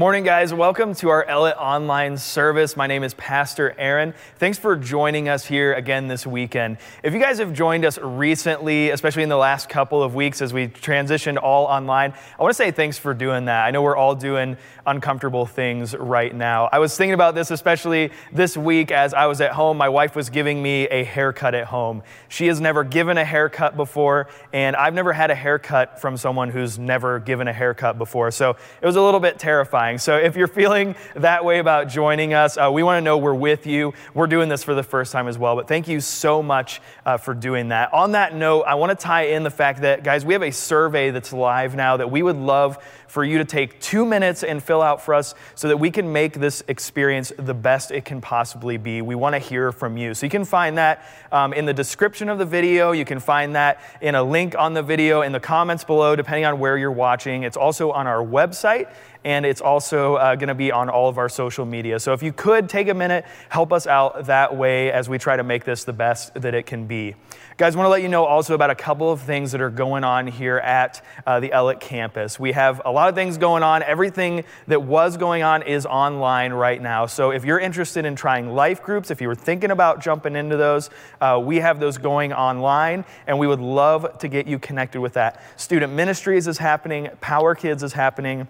Morning, guys. Welcome to our Ellet online service. My name is Pastor Aaron. Thanks for joining us here again this weekend. If you guys have joined us recently, especially in the last couple of weeks as we transitioned all online, I want to say thanks for doing that. I know we're all doing uncomfortable things right now. I was thinking about this, especially this week as I was at home. My wife was giving me a haircut at home. She has never given a haircut before, and I've never had a haircut from someone who's never given a haircut before. So it was a little bit terrifying. So if you're feeling that way about joining us, uh, we want to know we're with you. We're doing this for the first time as well, but thank you so much uh, for doing that. On that note, I want to tie in the fact that, guys, we have a survey that's live now that we would love for you to take two minutes and fill out for us so that we can make this experience the best it can possibly be. We want to hear from you. So you can find that um, in the description of the video. You can find that in a link on the video in the comments below, depending on where you're watching. It's also on our website and it's also uh, going to be on all of our social media. So if you could take a minute, help us out that way as we try to make this the best that it can be. Guys, want to let you know also about a couple of things that are going on here at uh, the Ellet campus. We have a lot of things going on. Everything that was going on is online right now. So if you're interested in trying life groups, if you were thinking about jumping into those, uh, we have those going online, and we would love to get you connected with that. Student Ministries is happening, Power Kids is happening.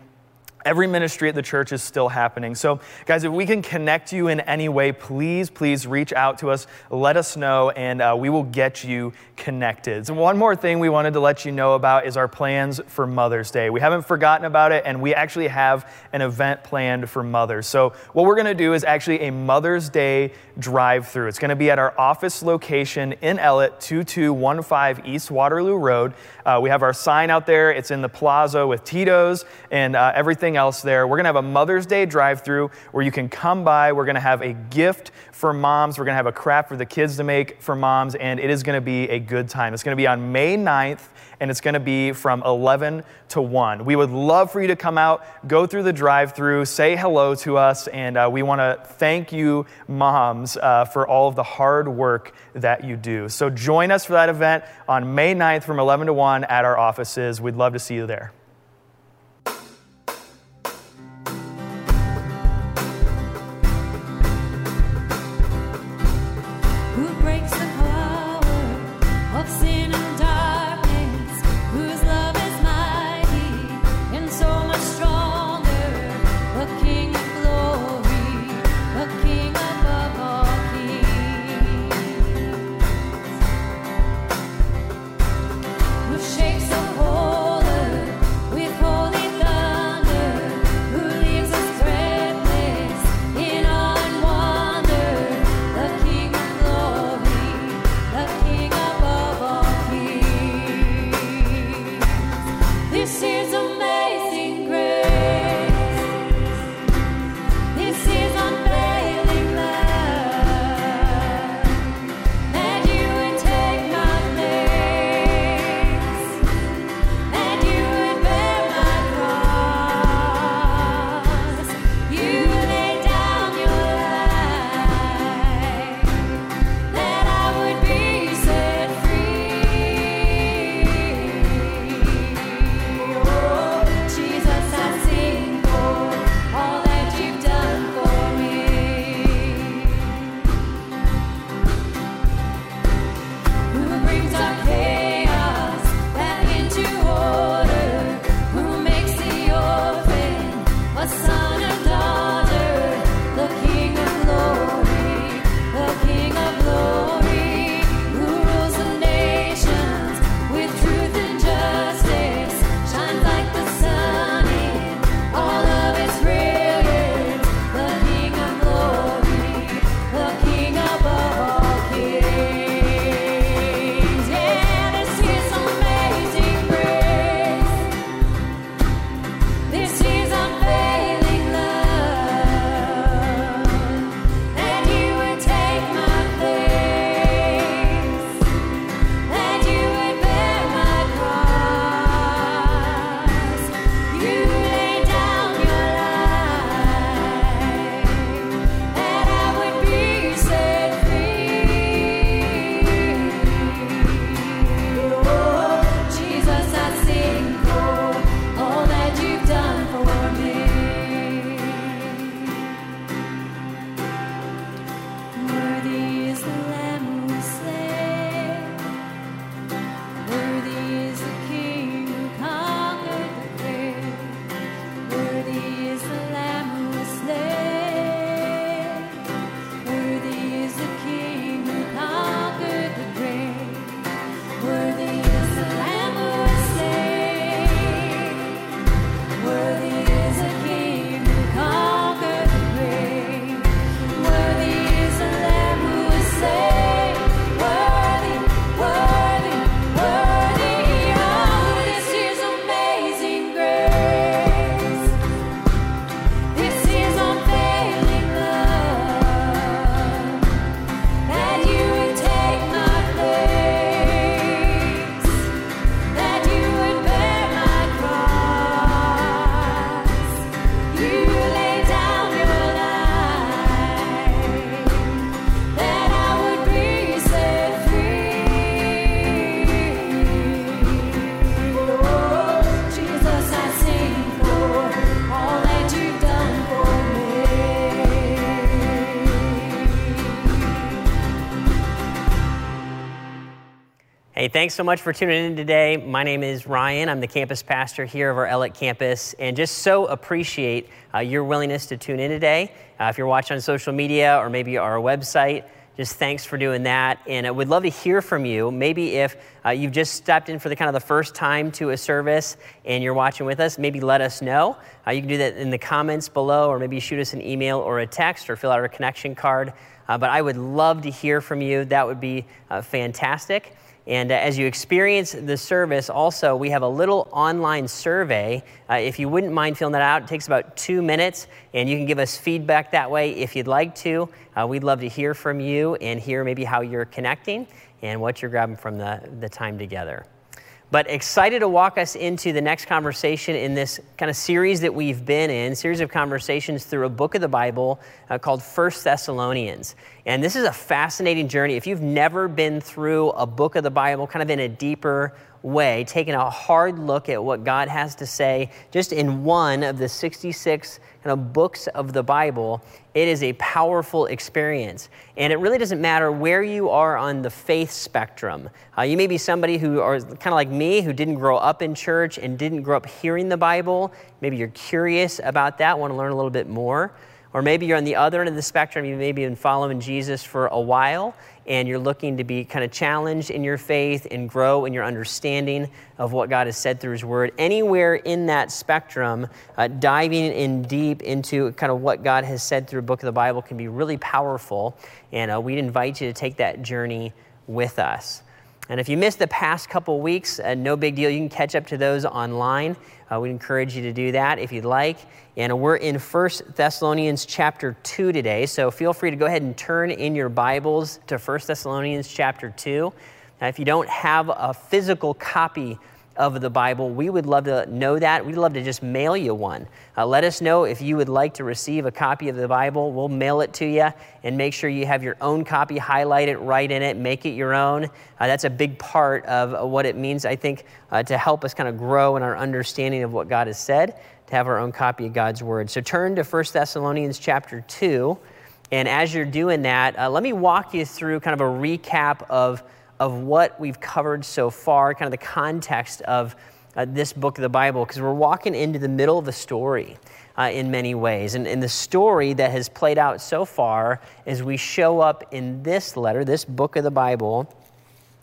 Every ministry at the church is still happening. So, guys, if we can connect you in any way, please, please reach out to us. Let us know, and uh, we will get you connected. So, one more thing we wanted to let you know about is our plans for Mother's Day. We haven't forgotten about it, and we actually have an event planned for mothers. So, what we're going to do is actually a Mother's Day drive through. It's going to be at our office location in Ellet, 2215 East Waterloo Road. Uh, we have our sign out there, it's in the plaza with Tito's and uh, everything everything else there. We're going to have a Mother's Day drive through where you can come by. We're going to have a gift for moms. We're going to have a craft for the kids to make for moms, and it is going to be a good time. It's going to be on May 9th, and it's going to be from 11 to 1. We would love for you to come out, go through the drive through, say hello to us, and uh, we want to thank you, moms, uh, for all of the hard work that you do. So join us for that event on May 9th from 11 to 1 at our offices. We'd love to see you there. Thanks so much for tuning in today. My name is Ryan. I'm the campus pastor here of our Ellet campus, and just so appreciate uh, your willingness to tune in today. Uh, if you're watching on social media or maybe our website, just thanks for doing that. And I would love to hear from you. Maybe if uh, you've just stepped in for the kind of the first time to a service and you're watching with us, maybe let us know. Uh, you can do that in the comments below, or maybe shoot us an email or a text, or fill out our connection card. Uh, but I would love to hear from you. That would be uh, fantastic. And uh, as you experience the service, also, we have a little online survey. Uh, if you wouldn't mind filling that out, it takes about two minutes, and you can give us feedback that way if you'd like to. Uh, we'd love to hear from you and hear maybe how you're connecting and what you're grabbing from the, the time together. But excited to walk us into the next conversation in this kind of series that we've been in, series of conversations through a book of the Bible uh, called First Thessalonians. And this is a fascinating journey. If you've never been through a book of the Bible, kind of in a deeper way, taking a hard look at what God has to say just in one of the 66 kind of books of the Bible, it is a powerful experience. And it really doesn't matter where you are on the faith spectrum. Uh, you may be somebody who are kind of like me, who didn't grow up in church and didn't grow up hearing the Bible. Maybe you're curious about that, want to learn a little bit more. Or maybe you're on the other end of the spectrum, you maybe been following Jesus for a while, and you're looking to be kind of challenged in your faith and grow in your understanding of what God has said through His Word. Anywhere in that spectrum, uh, diving in deep into kind of what God has said through a book of the Bible can be really powerful, and uh, we'd invite you to take that journey with us. And if you missed the past couple weeks, uh, no big deal. You can catch up to those online. Uh, we encourage you to do that if you'd like. And we're in 1 Thessalonians chapter 2 today. So feel free to go ahead and turn in your Bibles to 1 Thessalonians chapter 2. Now, if you don't have a physical copy of the Bible, we would love to know that. We'd love to just mail you one. Uh, let us know if you would like to receive a copy of the Bible. We'll mail it to you and make sure you have your own copy, highlight it, write in it, make it your own. Uh, that's a big part of what it means, I think, uh, to help us kind of grow in our understanding of what God has said, to have our own copy of God's Word. So turn to 1 Thessalonians chapter 2. And as you're doing that, uh, let me walk you through kind of a recap of of what we've covered so far, kind of the context of uh, this book of the Bible, because we're walking into the middle of a story uh, in many ways. And, and the story that has played out so far as we show up in this letter, this book of the Bible,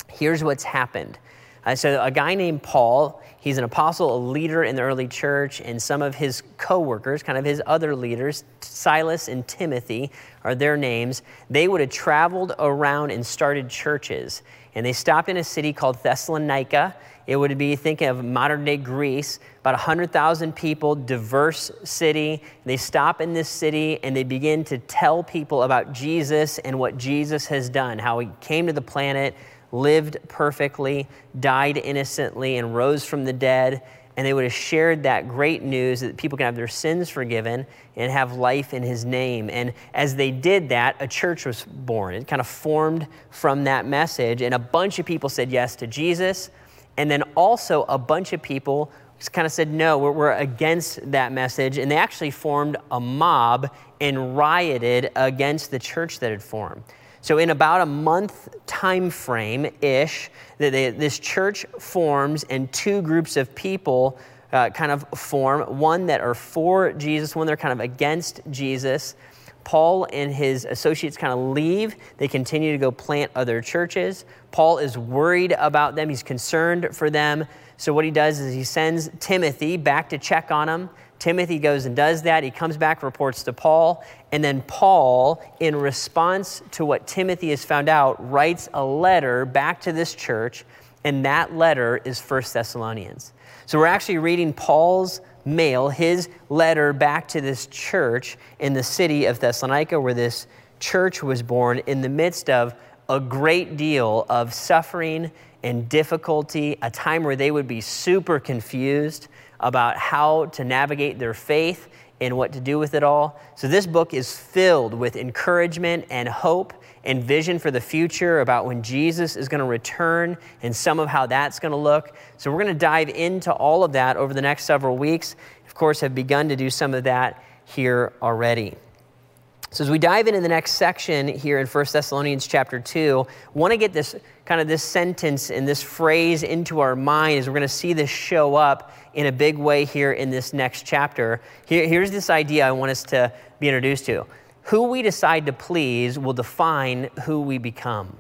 here's what's happened. Uh, so, a guy named Paul, he's an apostle, a leader in the early church, and some of his co workers, kind of his other leaders, Silas and Timothy are their names, they would have traveled around and started churches. And they stopped in a city called Thessalonica. It would be, thinking of modern day Greece, about 100,000 people, diverse city. They stop in this city and they begin to tell people about Jesus and what Jesus has done, how he came to the planet, lived perfectly, died innocently, and rose from the dead and they would have shared that great news that people can have their sins forgiven and have life in his name. And as they did that, a church was born. It kind of formed from that message, and a bunch of people said yes to Jesus. And then also a bunch of people just kind of said, no, we're, we're against that message. And they actually formed a mob and rioted against the church that had formed. So in about a month time frame ish, this church forms and two groups of people uh, kind of form. One that are for Jesus, one that are kind of against Jesus. Paul and his associates kind of leave. They continue to go plant other churches. Paul is worried about them. He's concerned for them. So what he does is he sends Timothy back to check on them. Timothy goes and does that. He comes back, reports to Paul, and then Paul, in response to what Timothy has found out, writes a letter back to this church, and that letter is First Thessalonians. So we're actually reading Paul's mail, his letter back to this church in the city of Thessalonica, where this church was born in the midst of a great deal of suffering and difficulty, a time where they would be super confused about how to navigate their faith and what to do with it all. So, this book is filled with encouragement and hope and vision for the future about when Jesus is going to return and some of how that's going to look. So, we're going to dive into all of that over the next several weeks. Of course, have begun to do some of that here already. So as we dive into the next section here in 1 Thessalonians chapter 2, want to get this kind of this sentence and this phrase into our mind as we're going to see this show up in a big way here in this next chapter. Here, here's this idea I want us to be introduced to. Who we decide to please will define who we become.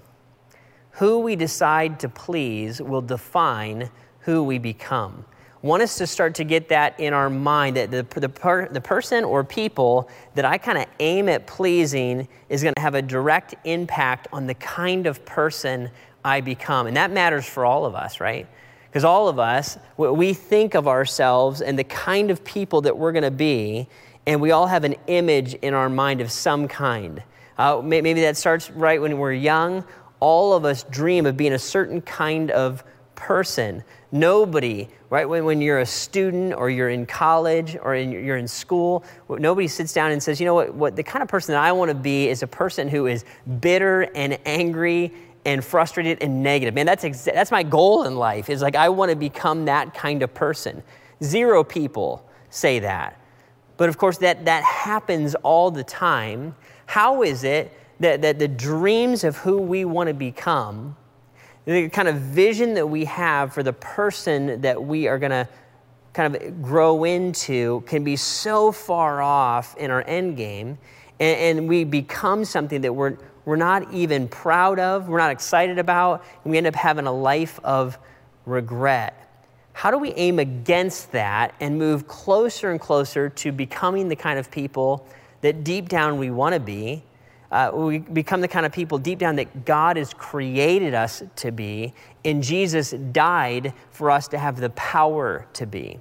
Who we decide to please will define who we become want us to start to get that in our mind that the, the, per, the person or people that I kind of aim at pleasing is going to have a direct impact on the kind of person I become. And that matters for all of us, right? Because all of us, we think of ourselves and the kind of people that we're going to be, and we all have an image in our mind of some kind. Uh, maybe that starts right when we're young. All of us dream of being a certain kind of person. Nobody, right, when, when you're a student or you're in college or in, you're in school, nobody sits down and says, you know what, what the kind of person that I want to be is a person who is bitter and angry and frustrated and negative. Man, that's, that's my goal in life, is like I want to become that kind of person. Zero people say that. But of course, that, that happens all the time. How is it that, that the dreams of who we want to become the kind of vision that we have for the person that we are going to kind of grow into can be so far off in our end game, and, and, we become something that we're, we're not even proud of, we're not excited about, and we end up having a life of regret. How do we aim against that and move closer and closer to becoming the kind of people that deep down we want to be? Uh, we become the kind of people deep down that God has created us to be, and Jesus died for us to have the power to be.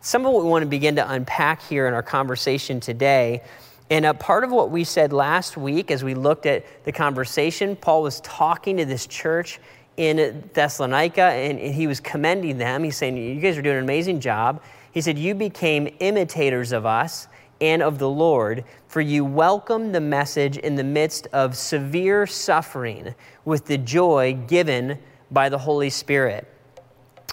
Some of what we want to begin to unpack here in our conversation today. And a part of what we said last week as we looked at the conversation, Paul was talking to this church in Thessalonica and, and he was commending them. He's saying, You guys are doing an amazing job. He said, You became imitators of us and of the Lord, for you welcomed the message in the midst of severe suffering with the joy given by the Holy Spirit.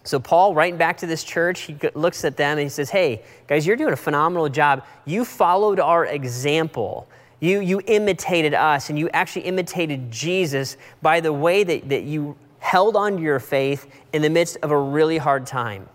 So, Paul, writing back to this church, he looks at them and he says, Hey, guys, you're doing a phenomenal job. You followed our example. You, you imitated us, and you actually imitated Jesus by the way that, that you held on to your faith in the midst of a really hard time.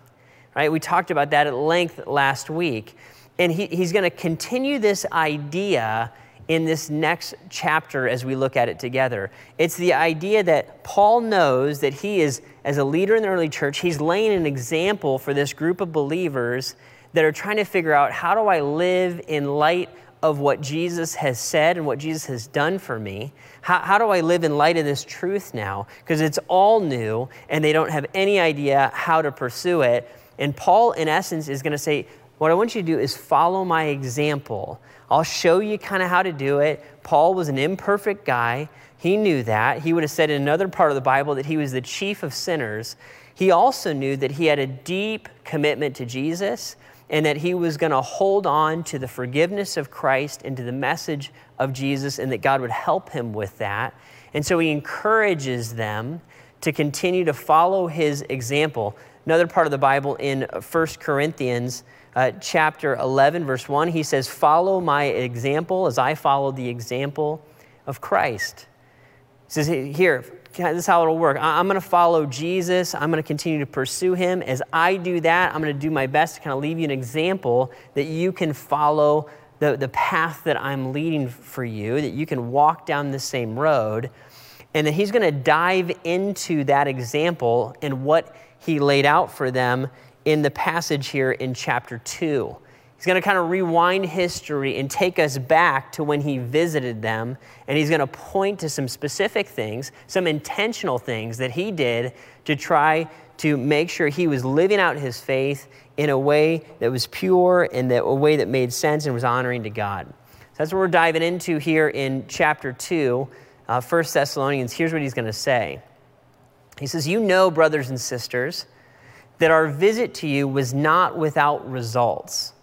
Right? We talked about that at length last week. And he, he's going to continue this idea in this next chapter as we look at it together. It's the idea that Paul knows that he is, as a leader in the early church, he's laying an example for this group of believers that are trying to figure out how do I live in light of what Jesus has said and what Jesus has done for me? How, how do I live in light of this truth now? Because it's all new and they don't have any idea how to pursue it. And Paul, in essence, is going to say, what I want you to do is follow my example. I'll show you kind of how to do it. Paul was an imperfect guy. He knew that. He would have said in another part of the Bible that he was the chief of sinners. He also knew that he had a deep commitment to Jesus and that he was going to hold on to the forgiveness of Christ and to the message of Jesus and that God would help him with that. And so he encourages them to continue to follow his example. Another part of the Bible in 1 Corinthians uh, chapter 11, verse 1, he says, Follow my example as I followed the example of Christ. He says, Here, this is how it'll work. I'm going to follow Jesus. I'm going to continue to pursue him. As I do that, I'm going to do my best to kind of leave you an example that you can follow the, the path that I'm leading for you, that you can walk down the same road. And that he's going to dive into that example and what he laid out for them in the passage here in chapter 2. He's going to kind of rewind history and take us back to when he visited them, and he's going to point to some specific things, some intentional things that he did to try to make sure he was living out his faith in a way that was pure and that, a way that made sense and was honoring to God. So that's what we're diving into here in chapter 2, uh, 1 Thessalonians. Here's what he's going to say He says, You know, brothers and sisters, that our visit to you was not without results.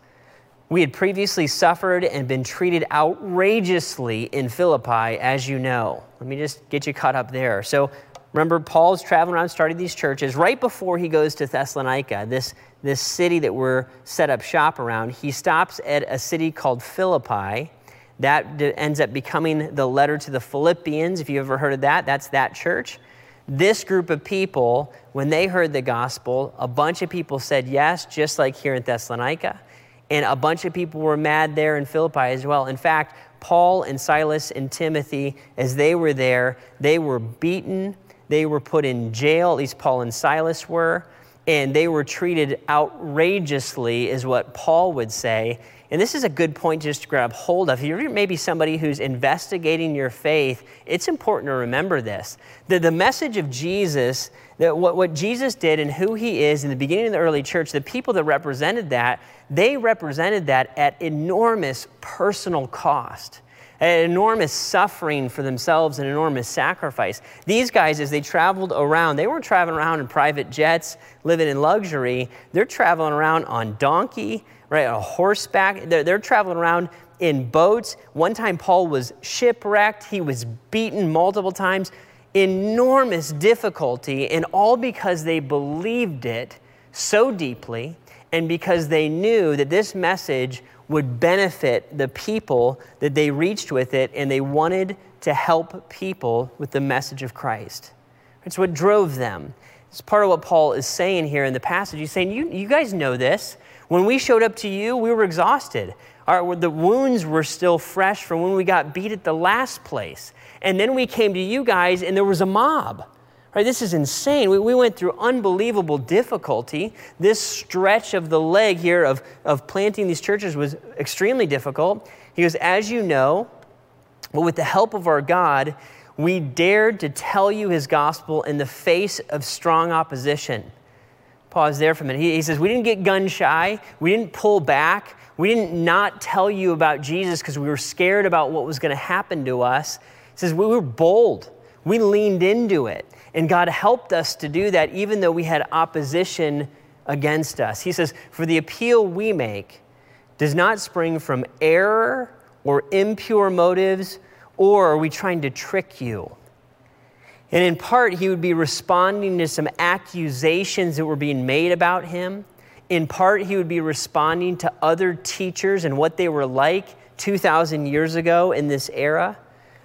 We had previously suffered and been treated outrageously in Philippi, as you know. Let me just get you caught up there. So, remember, Paul's traveling around starting these churches. Right before he goes to Thessalonica, this, this city that we're set up shop around, he stops at a city called Philippi. That ends up becoming the letter to the Philippians. If you ever heard of that, that's that church. This group of people, when they heard the gospel, a bunch of people said yes, just like here in Thessalonica. And a bunch of people were mad there in Philippi as well. In fact, Paul and Silas and Timothy, as they were there, they were beaten, they were put in jail, at least Paul and Silas were, and they were treated outrageously, is what Paul would say. And this is a good point just to grab hold of. If you're maybe somebody who's investigating your faith, it's important to remember this. The, the message of Jesus, that what, what Jesus did and who he is in the beginning of the early church, the people that represented that, they represented that at enormous personal cost an enormous suffering for themselves, an enormous sacrifice. These guys, as they traveled around, they weren't traveling around in private jets, living in luxury. They're traveling around on donkey, right, on horseback. They're, they're traveling around in boats. One time, Paul was shipwrecked, he was beaten multiple times. Enormous difficulty, and all because they believed it so deeply and because they knew that this message would benefit the people that they reached with it, and they wanted to help people with the message of Christ. It's what drove them. It's part of what Paul is saying here in the passage. He's saying, You, you guys know this. When we showed up to you, we were exhausted. Our, the wounds were still fresh from when we got beat at the last place. And then we came to you guys, and there was a mob. Right, this is insane. We, we went through unbelievable difficulty. This stretch of the leg here of, of planting these churches was extremely difficult. He goes, As you know, but with the help of our God, we dared to tell you his gospel in the face of strong opposition. Pause there for a minute. He, he says, We didn't get gun shy, we didn't pull back, we didn't not tell you about Jesus because we were scared about what was going to happen to us. He says, We were bold, we leaned into it. And God helped us to do that even though we had opposition against us. He says, For the appeal we make does not spring from error or impure motives, or are we trying to trick you? And in part, he would be responding to some accusations that were being made about him. In part, he would be responding to other teachers and what they were like 2,000 years ago in this era.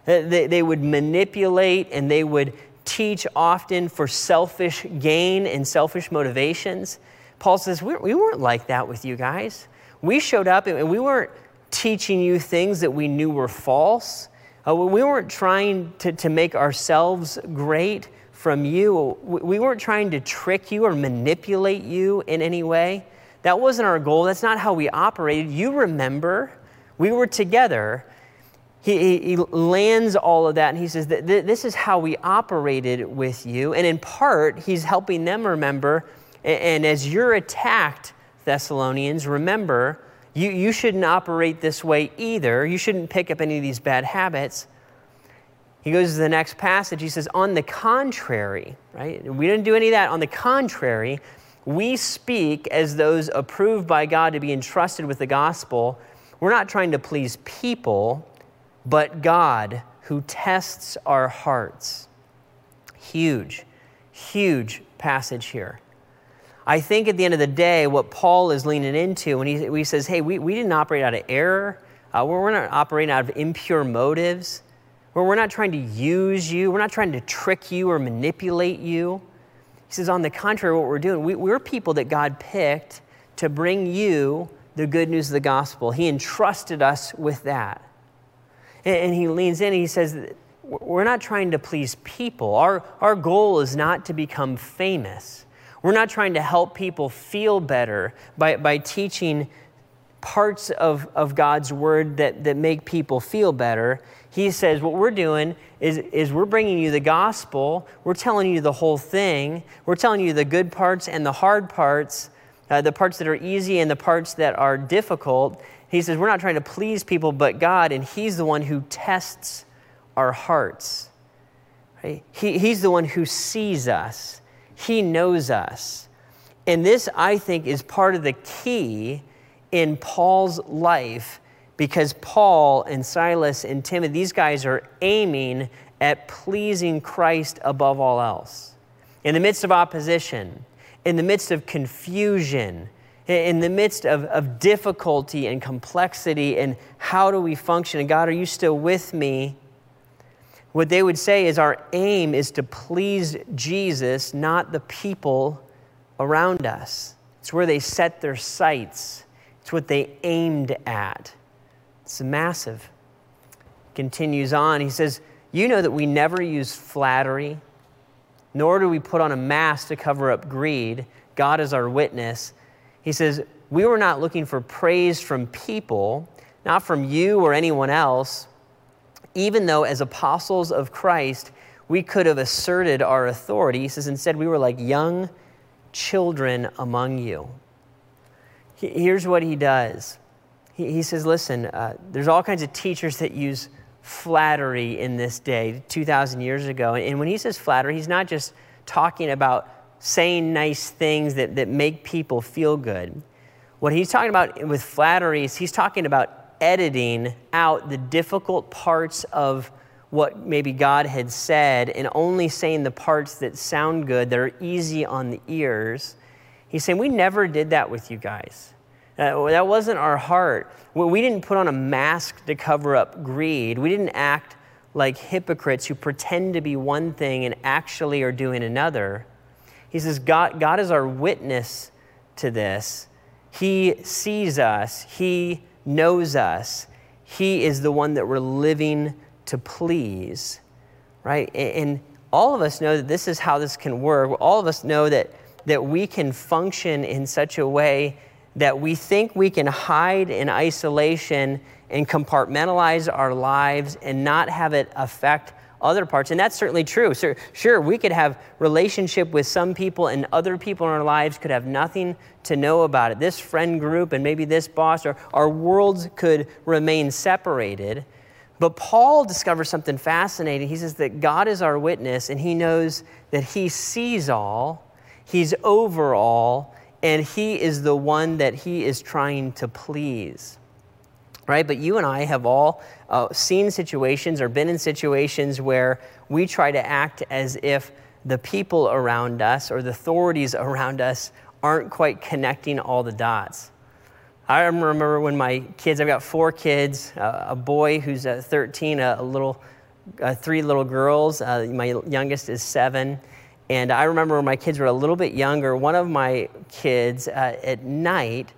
They, they would manipulate and they would teach often for selfish gain and selfish motivations. Paul says, we, we weren't like that with you guys. We showed up and we weren't teaching you things that we knew were false. Uh, we weren't trying to, to make ourselves great from you. We weren't trying to trick you or manipulate you in any way. That wasn't our goal. That's not how we operated. You remember, we were together he, he, lands all of that and he says that this is how we operated with you. And in part, he's helping them remember. And as you're attacked, Thessalonians, remember, you, you shouldn't operate this way either. You shouldn't pick up any of these bad habits. He goes to the next passage. He says, On the contrary, right? We didn't do any of that. On the contrary, we speak as those approved by God to be entrusted with the gospel. We're not trying to please people but God who tests our hearts. Huge, huge passage here. I think at the end of the day, what Paul is leaning into when he, when he says, hey, we, we didn't operate out of error, uh, we're, we're not operating out of impure motives, we're not trying to use you, we're not trying to trick you or manipulate you. He says, on the contrary, what we're doing, we, we're people that God picked to bring you the good news of the gospel. He entrusted us with that. And he leans in and he says, We're not trying to please people. Our, our goal is not to become famous. We're not trying to help people feel better by, by teaching parts of, of God's word that, that make people feel better. He says, What we're doing is, is we're bringing you the gospel, we're telling you the whole thing, we're telling you the good parts and the hard parts, uh, the parts that are easy and the parts that are difficult. He says, We're not trying to please people but God, and He's the one who tests our hearts. Right? He, he's the one who sees us, He knows us. And this, I think, is part of the key in Paul's life because Paul and Silas and Timothy, these guys are aiming at pleasing Christ above all else. In the midst of opposition, in the midst of confusion, in the midst of, of difficulty and complexity and how do we function? And god are you still with me? What they would say is our aim is to please jesus not the people around us. It's where they set their sights. It's what they aimed at. It's massive. Continues on. He says you know that we never use flattery nor do we put on a mask to cover up greed. God is our witness he says, We were not looking for praise from people, not from you or anyone else, even though as apostles of Christ, we could have asserted our authority. He says, Instead, we were like young children among you. Here's what he does. He, says, Listen, uh, there's all kinds of teachers that use flattery in this day, 2,000 years ago. And when he says flattery, he's not just talking about saying nice things that, that make people feel good. What he's talking about with flattery is he's talking about editing out the difficult parts of what maybe God had said and only saying the parts that sound good, that are easy on the ears. He's saying, We never did that with you guys. That wasn't our heart. We didn't put on a mask to cover up greed. We didn't act like hypocrites who pretend to be one thing and actually are doing another. He says, God, God is our witness to this. He sees us, He knows us, He is the one that we're living to please, right? And all of us know that this is how this can work. All of us know that, that we can function in such a way that we think we can hide in isolation and compartmentalize our lives and not have it affect other parts, and that's certainly true. So, sure, we could have relationship with some people, and other people in our lives could have nothing to know about it. This friend group and maybe this boss, or our worlds could remain separated. But Paul discovers something fascinating. He says that God is our witness, and he knows that he sees all, he's over all, and he is the one that he is trying to please right? But you and I have all uh, seen situations or been in situations where we try to act as if the people around us or the authorities around us aren't quite connecting all the dots. I remember when my kids, I've got four kids, uh, a boy who's uh, 13, a, a little, uh, three little girls. Uh, my youngest is seven. And I remember when my kids were a little bit younger, one of my kids uh, at night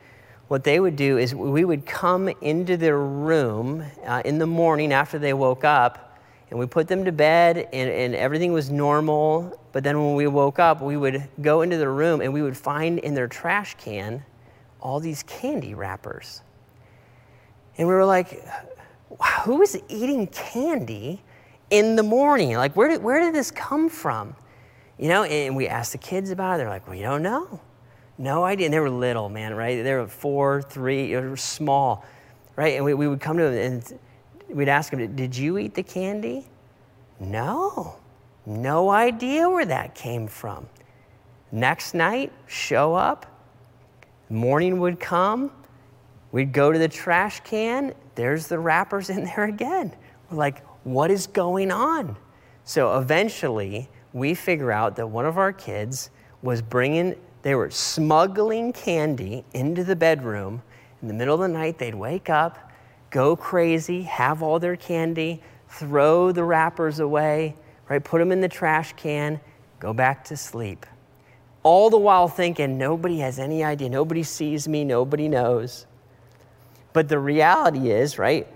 what they would do is we would come into their room uh, in the morning after they woke up and we put them to bed and, and everything was normal. But then when we woke up we would go into the room and we would find in their trash can all these candy wrappers. And we were like who is eating candy in the morning? Like where did, where did this come from? You know and we asked the kids about it. They're like we don't know no idea. And they were little, man, right? They were four, three, they were small, right? And we, we would come to them and we'd ask them, Did you eat the candy? No. No idea where that came from. Next night, show up. Morning would come. We'd go to the trash can. There's the wrappers in there again. We're like, what is going on? So eventually, we figure out that one of our kids was bringing they were smuggling candy into the bedroom. In the middle of the night, they'd wake up, go crazy, have all their candy, throw the wrappers away, right? Put them in the trash can, go back to sleep. All the while thinking, nobody has any idea, nobody sees me, nobody knows. But the reality is, right?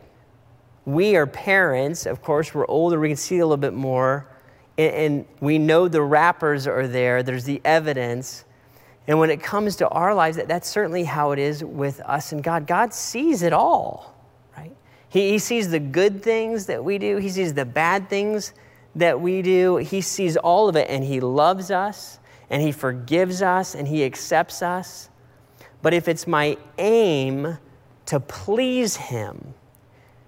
We are parents, of course, we're older, we can see a little bit more, and, we know the wrappers are there, there's the evidence. And when it comes to our lives, that, that's certainly how it is with us and God. God sees it all, right? He, he sees the good things that we do, He sees the bad things that we do. He sees all of it, and He loves us, and He forgives us, and He accepts us. But if it's my aim to please Him,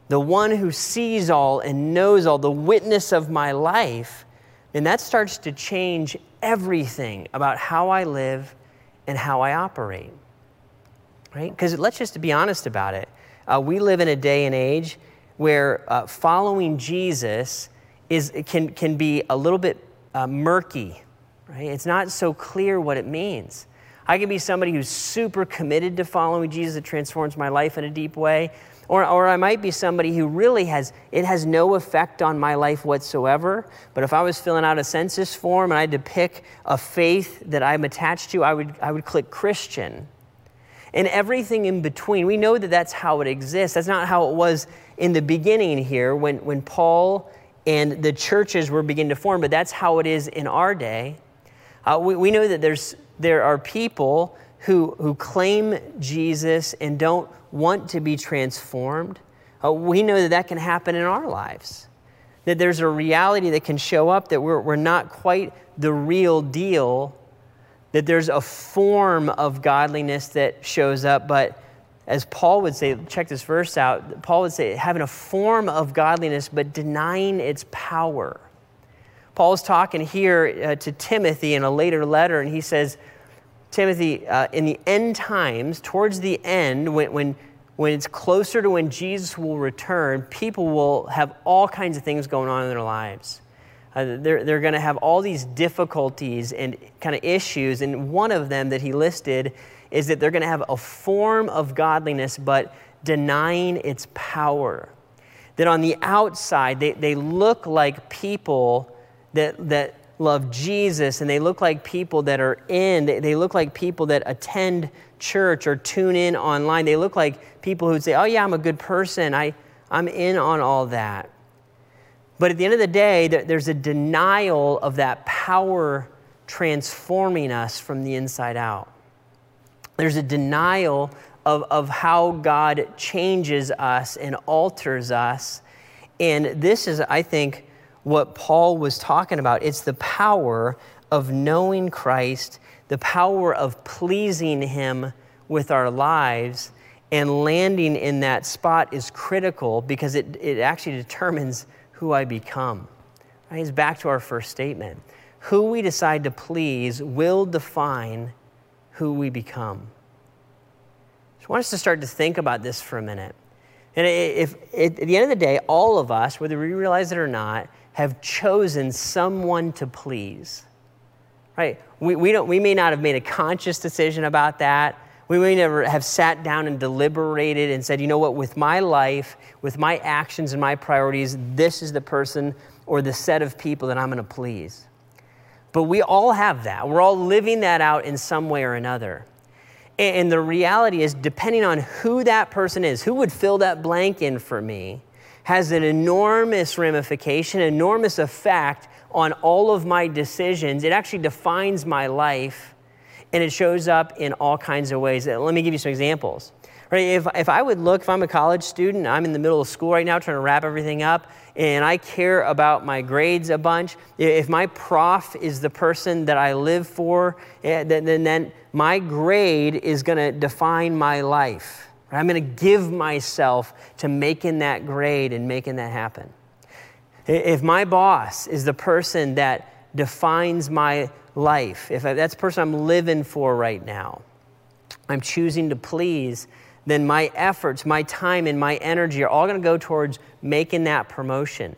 the one who sees all and knows all, the witness of my life, then that starts to change everything about how I live and how I operate. Right? Because let's just be honest about it. Uh, we live in a day and age where uh, following Jesus is, can, can be a little bit uh, murky. Right? It's not so clear what it means. I can be somebody who's super committed to following Jesus that transforms my life in a deep way. Or, or I might be somebody who really has, it has no effect on my life whatsoever. But if I was filling out a census form and I had to pick a faith that I'm attached to, I would, I would click Christian. And everything in between, we know that that's how it exists. That's not how it was in the beginning here when, when Paul and the churches were beginning to form, but that's how it is in our day. Uh, we, we know that there's, there are people who, who claim Jesus and don't want to be transformed, uh, we know that that can happen in our lives. That there's a reality that can show up that we're, we're not quite the real deal, that there's a form of godliness that shows up, but as Paul would say, check this verse out, Paul would say, having a form of godliness, but denying its power. Paul's talking here uh, to Timothy in a later letter, and he says, Timothy, uh, in the end times, towards the end, when, when, when it's closer to when Jesus will return, people will have all kinds of things going on in their lives. Uh, they're they're going to have all these difficulties and kind of issues. And one of them that he listed is that they're going to have a form of godliness, but denying its power. That on the outside, they, they look like people that, that love Jesus and they look like people that are in, they look like people that attend church or tune in online. They look like people who say, Oh, yeah, I'm a good person. I, I'm in on all that. But at the end of the day, there's a denial of that power transforming us from the inside out. There's a denial of, of how God changes us and alters us. And this is, I think, what Paul was talking about. It's the power of knowing Christ, the power of pleasing Him with our lives, and landing in that spot is critical because it, it actually determines who I become. Right? It's back to our first statement. Who we decide to please will define who we become. So I want us to start to think about this for a minute. And if, if, at the end of the day, all of us, whether we realize it or not, have chosen someone to please. Right? We, we, don't, we may not have made a conscious decision about that. We may never have sat down and deliberated and said, you know what, with my life, with my actions and my priorities, this is the person or the set of people that I'm going to please. But we all have that. We're all living that out in some way or another. And the reality is, depending on who that person is, who would fill that blank in for me, has an enormous ramification, enormous effect on all of my decisions. It actually defines my life and it shows up in all kinds of ways. Let me give you some examples. Right, if, if I would look, if I'm a college student, I'm in the middle of school right now trying to wrap everything up, and I care about my grades a bunch, if my prof is the person that I live for, eh, then, then, then my grade is going to define my life. I'm going to give myself to making that grade and making that happen. If my boss is the person that defines my life, if that's the person I'm living for right now, I'm choosing to please, then my efforts, my time, and my energy are all going to go towards making that promotion.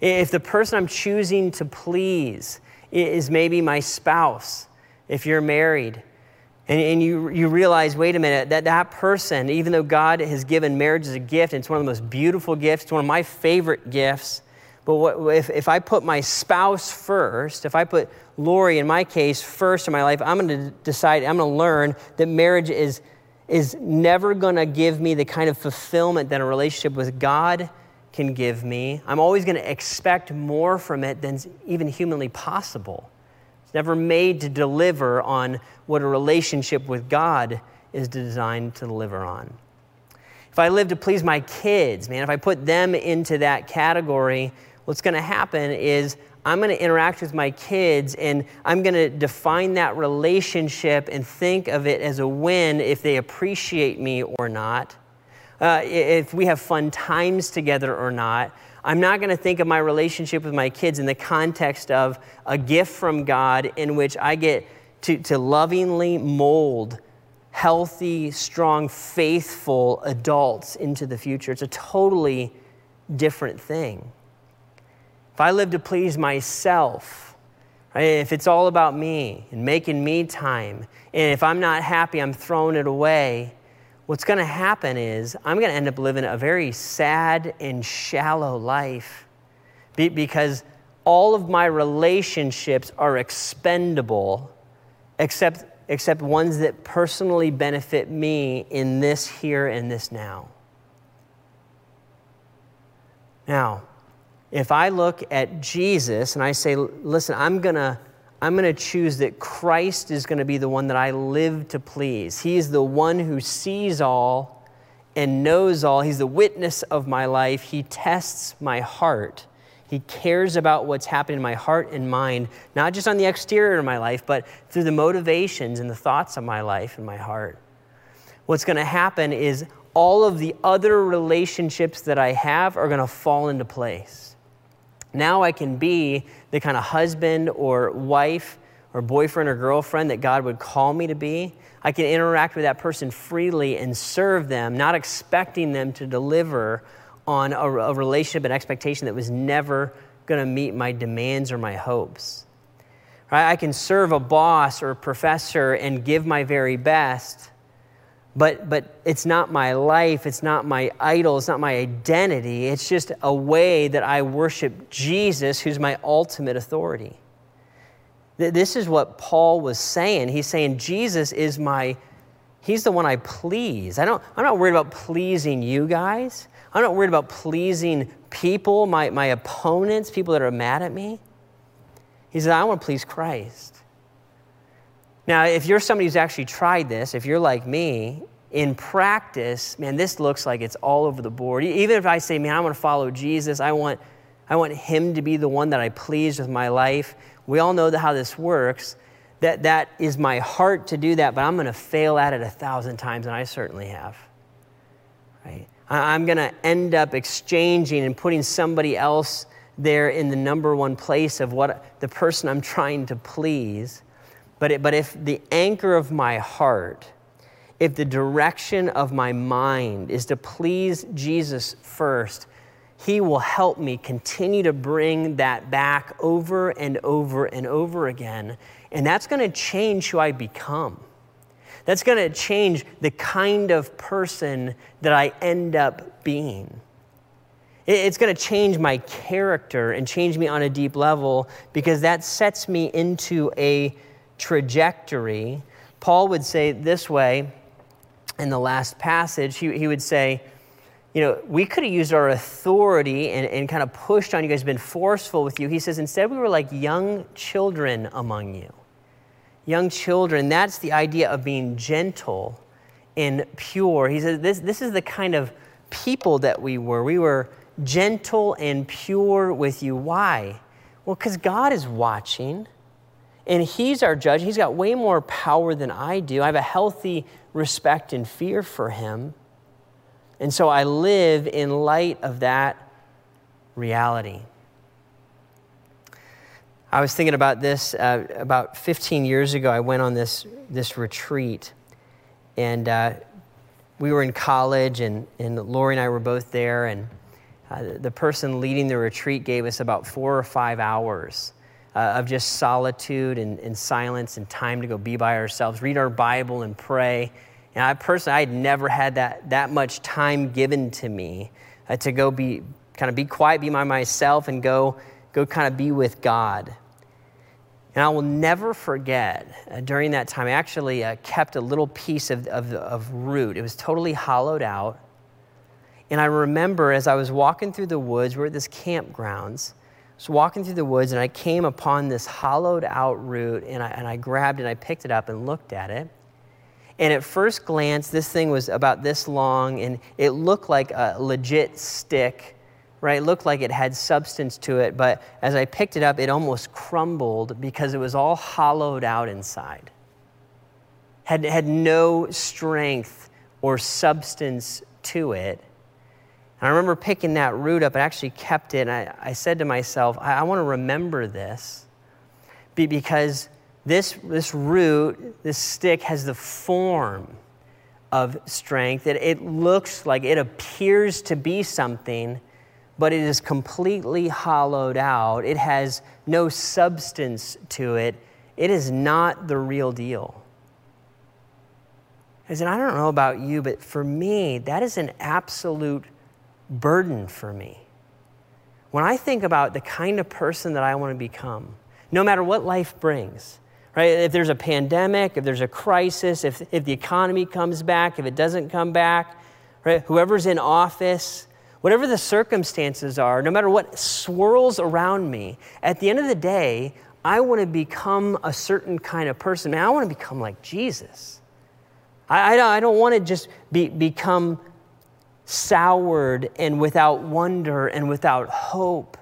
If the person I'm choosing to please is maybe my spouse, if you're married, and, and you, you realize, wait a minute, that that person, even though God has given marriage as a gift, and it's one of the most beautiful gifts, it's one of my favorite gifts. But what, if, if I put my spouse first, if I put Lori, in my case, first in my life, I'm going to decide, I'm going to learn that marriage is, is never going to give me the kind of fulfillment that a relationship with God can give me. I'm always going to expect more from it than even humanly possible. Never made to deliver on what a relationship with God is designed to deliver on. If I live to please my kids, man, if I put them into that category, what's going to happen is I'm going to interact with my kids and I'm going to define that relationship and think of it as a win if they appreciate me or not, uh, if we have fun times together or not. I'm not going to think of my relationship with my kids in the context of a gift from God in which I get to, to lovingly mold healthy, strong, faithful adults into the future. It's a totally different thing. If I live to please myself? If it's all about me and making me time, and if I'm not happy, I'm throwing it away, what's going to happen is I'm going to end up living a very sad and shallow life because all of my relationships are expendable except, except ones that personally benefit me in this here and this now. Now, if I look at Jesus and I say, listen, I'm going to I'm going to choose that Christ is going to be the one that I live to please. He is the one who sees all and knows all. He's the witness of my life. He tests my heart. He cares about what's happening in my heart and mind, not just on the exterior of my life, but through the motivations and the thoughts of my life and my heart. What's going to happen is all of the other relationships that I have are going to fall into place. Now I can be the kind of husband or wife or boyfriend or girlfriend that God would call me to be. I can interact with that person freely and serve them, not expecting them to deliver on a, a relationship and expectation that was never going to meet my demands or my hopes. Right? I can serve a boss or a professor and give my very best but, but it's not my life, it's not my idol, it's not my identity. It's just a way that I worship Jesus, who's my ultimate authority. This is what Paul was saying. He's saying, Jesus is my, he's the one I please. I don't, I'm not worried about pleasing you guys. I'm not worried about pleasing people, my, my opponents, people that are mad at me. He said, I want to please Christ. Now, if you're somebody who's actually tried this, if you're like me, in practice, man, this looks like it's all over the board. Even if I say, man, I want to follow Jesus, I want, I want him to be the one that I please with my life. We all know how this works. That, that is my heart to do that, but I'm going to fail at it a thousand times, and I certainly have. Right? I'm going to end up exchanging and putting somebody else there in the number one place of what the person I'm trying to please but, it, but if the anchor of my heart, if the direction of my mind is to please Jesus first, He will help me continue to bring that back over and over and over again. And that's going to change who I become. That's going to change the kind of person that I end up being. It's going to change my character and change me on a deep level because that sets me into a trajectory. Paul would say this way in the last passage. He, he would say, you know, we could have used our authority and, and kind of pushed on you guys, been forceful with you. He says, instead, we were like young children among you. Young children, that's the idea of being gentle and pure. He says, this, this is the kind of people that we were. We were gentle and pure with you. Why? Well, because God is watching and he's our judge. He's got way more power than I do. I have a healthy respect and fear for him. And so I live in light of that reality. I was thinking about this uh, about 15 years ago. I went on this, this retreat, and uh, we were in college, and, and Lori and I were both there. And uh, the person leading the retreat gave us about four or five hours uh, of just solitude and, and, silence and time to go be by ourselves, read our Bible and pray. And I personally, I had never had that, that much time given to me uh, to go be kind of be quiet, be by myself, and go, go kind of be with God. And I will never forget uh, during that time, I actually uh, kept a little piece of, of, of root. It was totally hollowed out. And I remember as I was walking through the woods, we're at this campgrounds was walking through the woods and I came upon this hollowed out root and I, and I grabbed it, and I picked it up and looked at it. And at first glance, this thing was about this long and it looked like a legit stick, right? It looked like it had substance to it, but as I picked it up, it almost crumbled because it was all hollowed out inside. Had, had no strength or substance to it. And I remember picking that root up. I actually kept it. And I, I said to myself, I, I want to remember this because this, this root, this stick, has the form of strength. It, it looks like it appears to be something, but it is completely hollowed out. It has no substance to it. It is not the real deal. I said, I don't know about you, but for me, that is an absolute burden for me. When I think about the kind of person that I want to become, no matter what life brings, right? If there's a pandemic, if there's a crisis, if, if the economy comes back, if it doesn't come back, right? Whoever's in office, whatever the circumstances are, no matter what swirls around me, at the end of the day, I want to become a certain kind of person. Man, I want to become like Jesus. I, I don't, I don't want to just be, become soured and without wonder and without hope.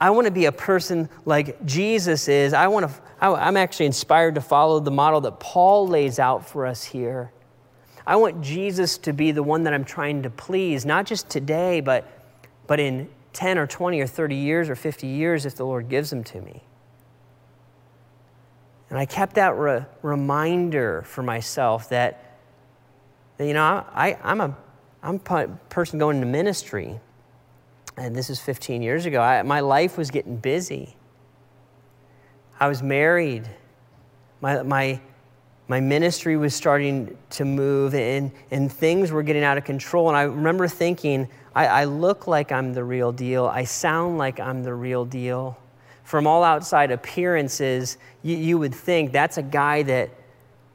I want to be a person like Jesus is. I want to, I'm actually inspired to follow the model that Paul lays out for us here. I want Jesus to be the one that I'm trying to please, not just today, but, but in 10 or 20 or 30 years or 50 years if the Lord gives them to me. And I kept that re- reminder for myself that, that you know, I, I'm, a, I'm a person going into ministry and this is 15 years ago, I, my life was getting busy. I was married. My, my, my ministry was starting to move, and, and things were getting out of control. And I remember thinking, I, I look like I'm the real deal. I sound like I'm the real deal. From all outside appearances, you, you would think that's a guy that,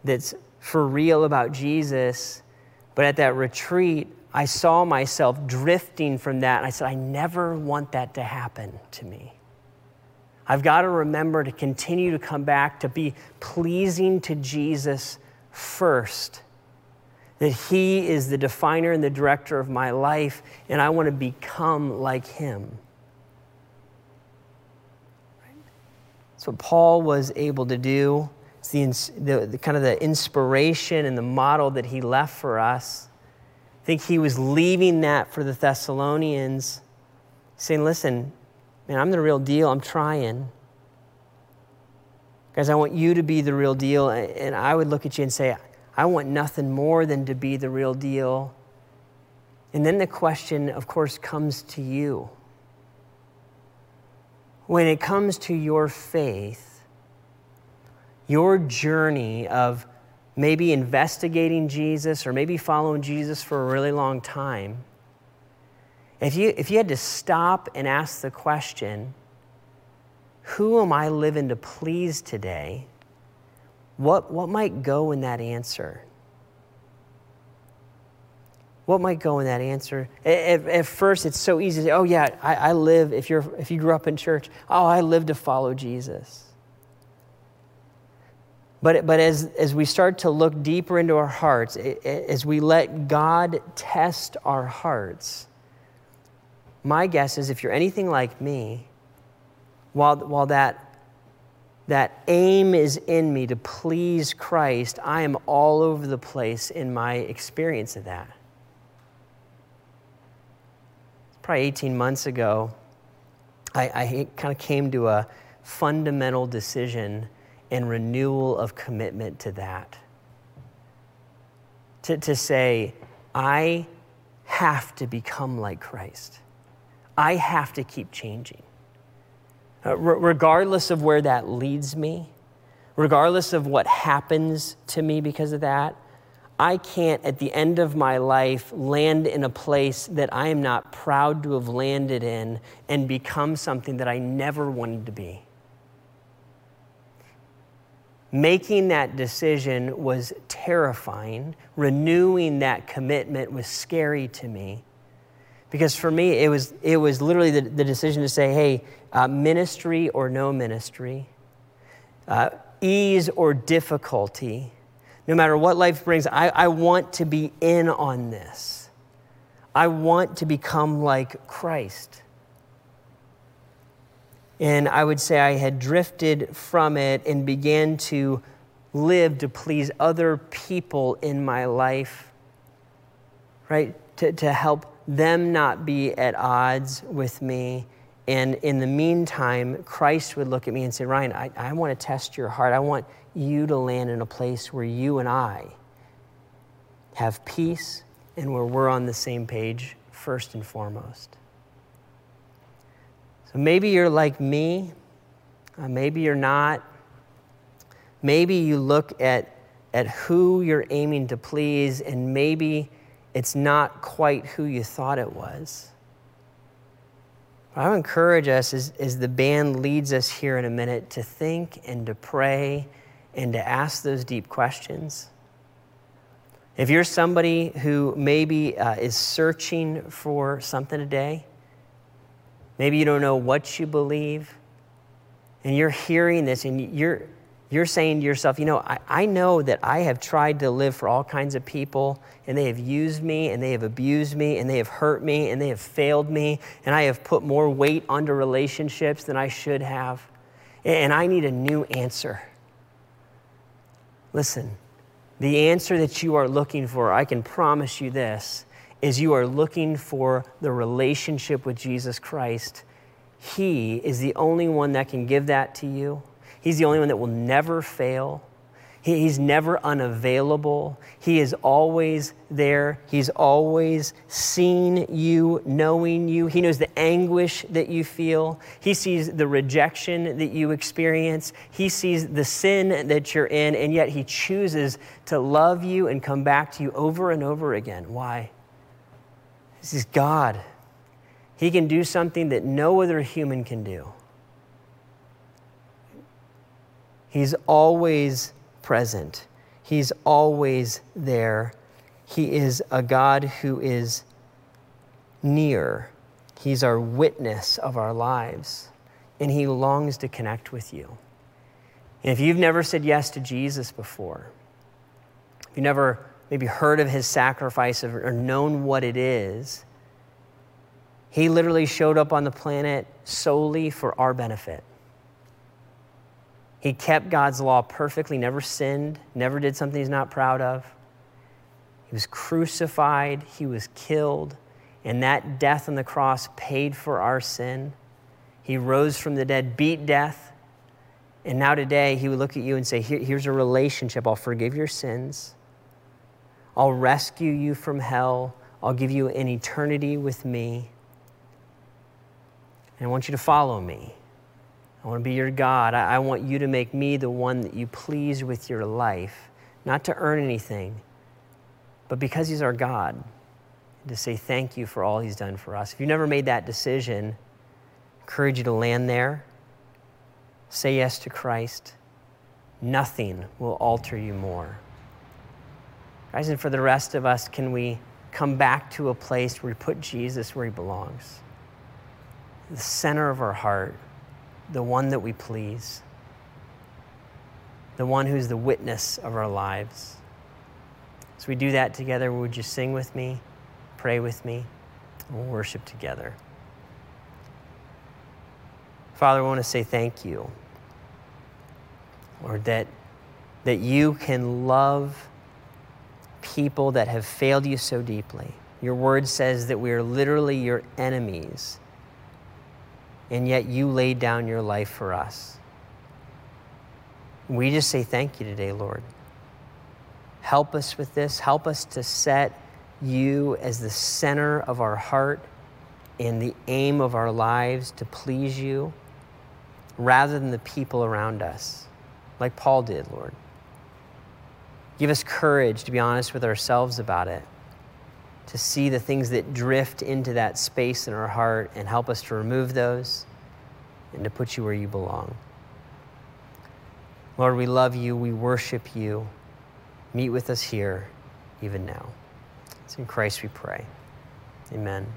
that's for real about Jesus. But at that retreat, I saw myself drifting from that. And I said, I never want that to happen to me. I've got to remember to continue to come back to be pleasing to Jesus first. That He is the definer and the director of my life, and I want to become like Him. That's what Paul was able to do. It's the, the, the kind of the inspiration and the model that he left for us. Think he was leaving that for the Thessalonians, saying, Listen, man, I'm the real deal. I'm trying. Guys, I want you to be the real deal. And I would look at you and say, I want nothing more than to be the real deal. And then the question, of course, comes to you. When it comes to your faith, your journey of maybe investigating Jesus or maybe following Jesus for a really long time, if you, if you had to stop and ask the question, who am I living to please today? What, what might go in that answer? What might go in that answer? At, at first, it's so easy to say, oh, yeah, I, I live, if, you're, if you grew up in church, oh, I live to follow Jesus. But, but as, as we start to look deeper into our hearts, as we let God test our hearts, my guess is if you're anything like me, while, while that, that aim is in me to please Christ, I am all over the place in my experience of that. Probably 18 months ago, I, I kind of came to a fundamental decision and renewal of commitment to that. To, to say, I have to become like Christ. I have to keep changing. Uh, regardless of where that leads me, regardless of what happens to me because of that, I can't at the end of my life land in a place that I am not proud to have landed in and become something that I never wanted to be. Making that decision was terrifying. Renewing that commitment was scary to me. Because for me, it was, it was literally the, the decision to say, hey, uh, ministry or no ministry, uh, ease or difficulty, no matter what life brings, I, I want to be in on this. I want to become like Christ. And I would say I had drifted from it and began to live to please other people in my life, right? To, to help them not be at odds with me. And in the meantime, Christ would look at me and say, Ryan, I, I want to test your heart. I want you to land in a place where you and I have peace and where we're on the same page first and foremost. So maybe you're like me, uh, maybe you're not. Maybe you look at, at who you're aiming to please, and maybe it's not quite who you thought it was. What I would encourage us as, as the band leads us here in a minute to think and to pray and to ask those deep questions. If you're somebody who maybe uh, is searching for something today, maybe you don't know what you believe, and you're hearing this and you're, you're saying to yourself, you know, I, I know that I have tried to live for all kinds of people, and they have used me, and they have abused me, and they have hurt me, and they have failed me, and I have put more weight onto relationships than I should have, and I need a new answer. Listen, the answer that you are looking for, I can promise you this, is you are looking for the relationship with Jesus Christ. He is the only one that can give that to you. He's the only one that will never fail. he's never unavailable. He is always there. He's always seen you, knowing you. He knows the anguish that you feel. He sees the rejection that you experience. He sees the sin that you're in, and yet He chooses to love you and come back to you over and over again. Why? This is God. He can do something that no other human can do. He's always present, He's always there. He is a God who is near. He's our witness of our lives, and He longs to connect with you. And if you've never said yes to Jesus before, if you've never maybe heard of His sacrifice or known what it is, He literally showed up on the planet solely for our benefit. He kept God's law perfectly, never sinned, never did something he's not proud of. He was crucified, he was killed, and that death on the cross paid for our sin. He rose from the dead, beat death. And now today, he would look at you and say, Here, Here's a relationship. I'll forgive your sins. I'll rescue you from hell. I'll give you an eternity with me. And I want you to follow me. I want to be your God. I, I want you to make me the one that you please with your life, not to earn anything, but because He's our God, to say thank you for all He's done for us. If you've never made that decision, I encourage you to land there, say yes to Christ. Nothing will alter you more. Guys, and for the rest of us, can we come back to a place where we put Jesus where He belongs? The center of our heart the one that we please, the one who's the witness of our lives. As we do that together, would you sing with me, pray with me, and we'll worship together? Father, I want to say thank you, Lord, that, that you can love people that have failed you so deeply. Your word says that we are literally your enemies and yet you laid down your life for us. We just say thank you today, Lord. Help us with this. Help us to set you as the center of our heart and the aim of our lives to please you rather than the people around us, like Paul did, Lord. Give us courage to be honest with ourselves about it to see the things that drift into that space in our heart and help us to remove those and to put you where you belong. Lord, we love you. We worship you. Meet with us here, even now. It's in Christ we pray. Amen.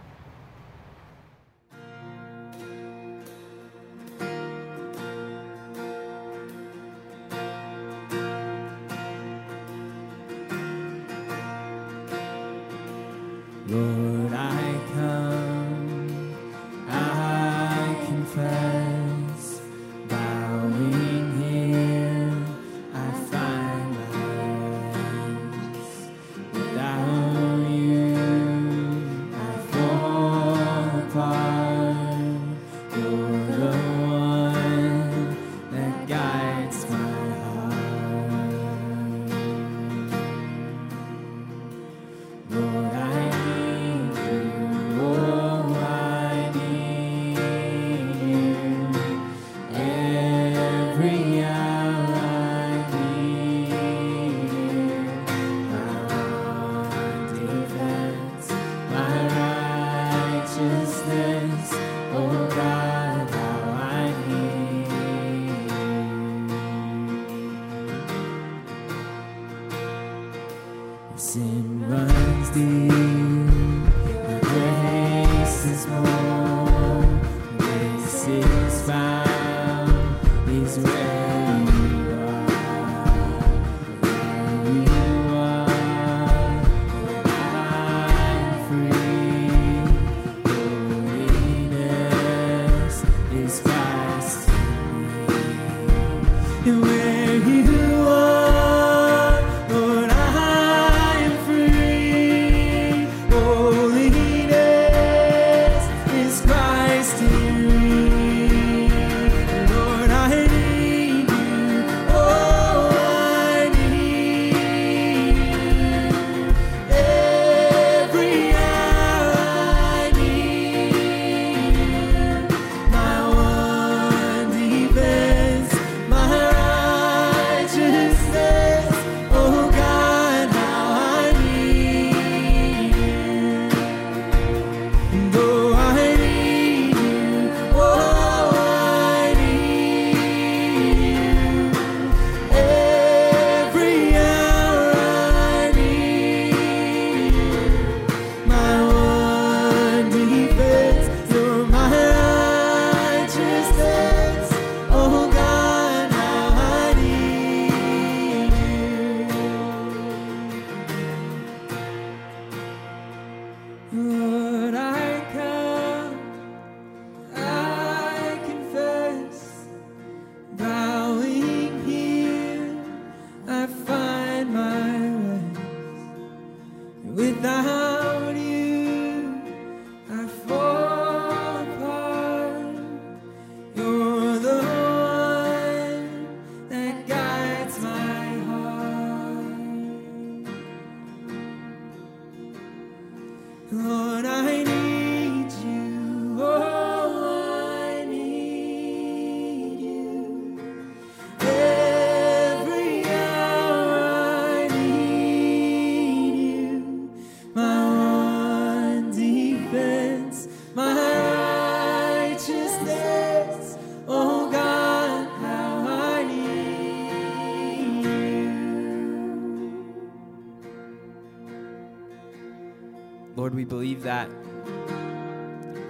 That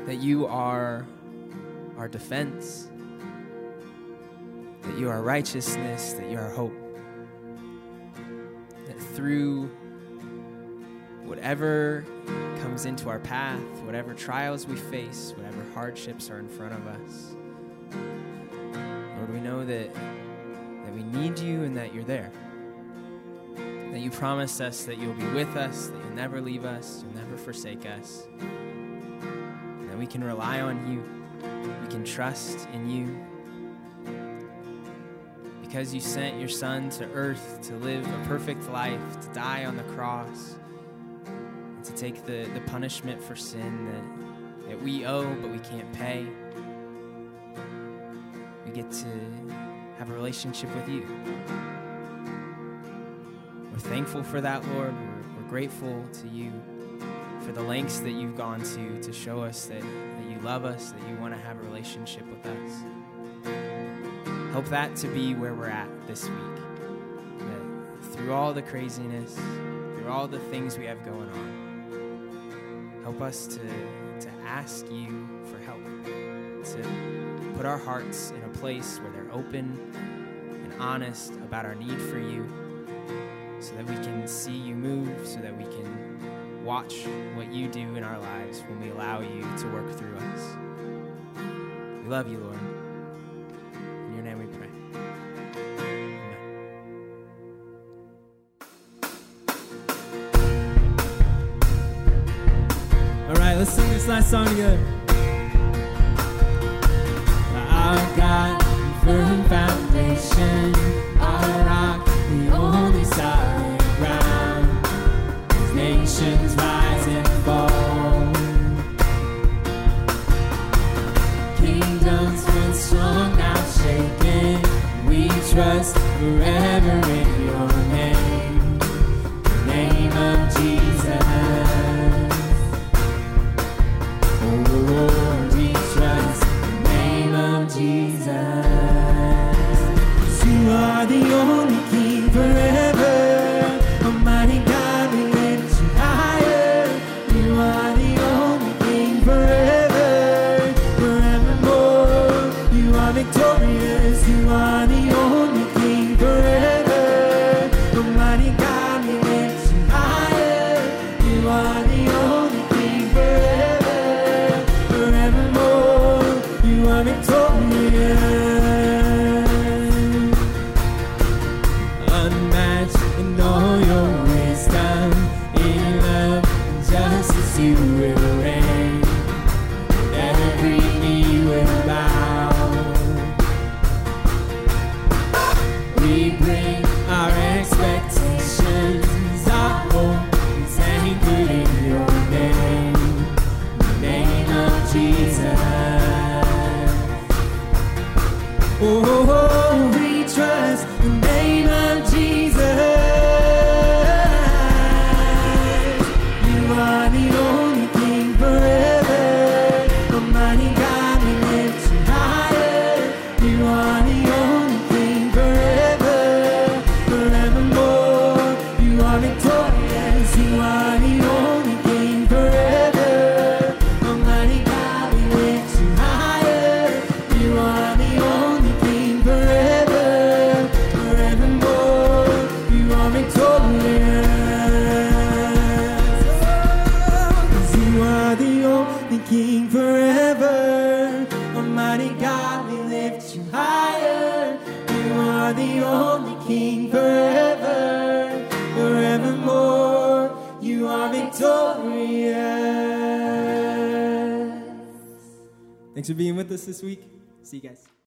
that you are our defense, that you are righteousness, that you are hope. That through whatever comes into our path, whatever trials we face, whatever hardships are in front of us, Lord, we know that, that we need you and that you're there. That you promised us that you'll be with us, that you'll never leave us, never forsake us. And that we can rely on you, we can trust in you. Because you sent your Son to earth to live a perfect life, to die on the cross, and to take the, the punishment for sin that, that we owe but we can't pay. We get to have a relationship with you. We're thankful for that, Lord. We're, we're grateful to you for the lengths that you've gone to to show us that, that you love us, that you want to have a relationship with us. Help that to be where we're at this week. That through all the craziness, through all the things we have going on, help us to, to ask you for help, to put our hearts in a place where they're open and honest about our need for you so that we can see you move, so that we can watch what you do in our lives when we allow you to work through us. We love you, Lord. In your name we pray. All right, let's sing this last song together. This week.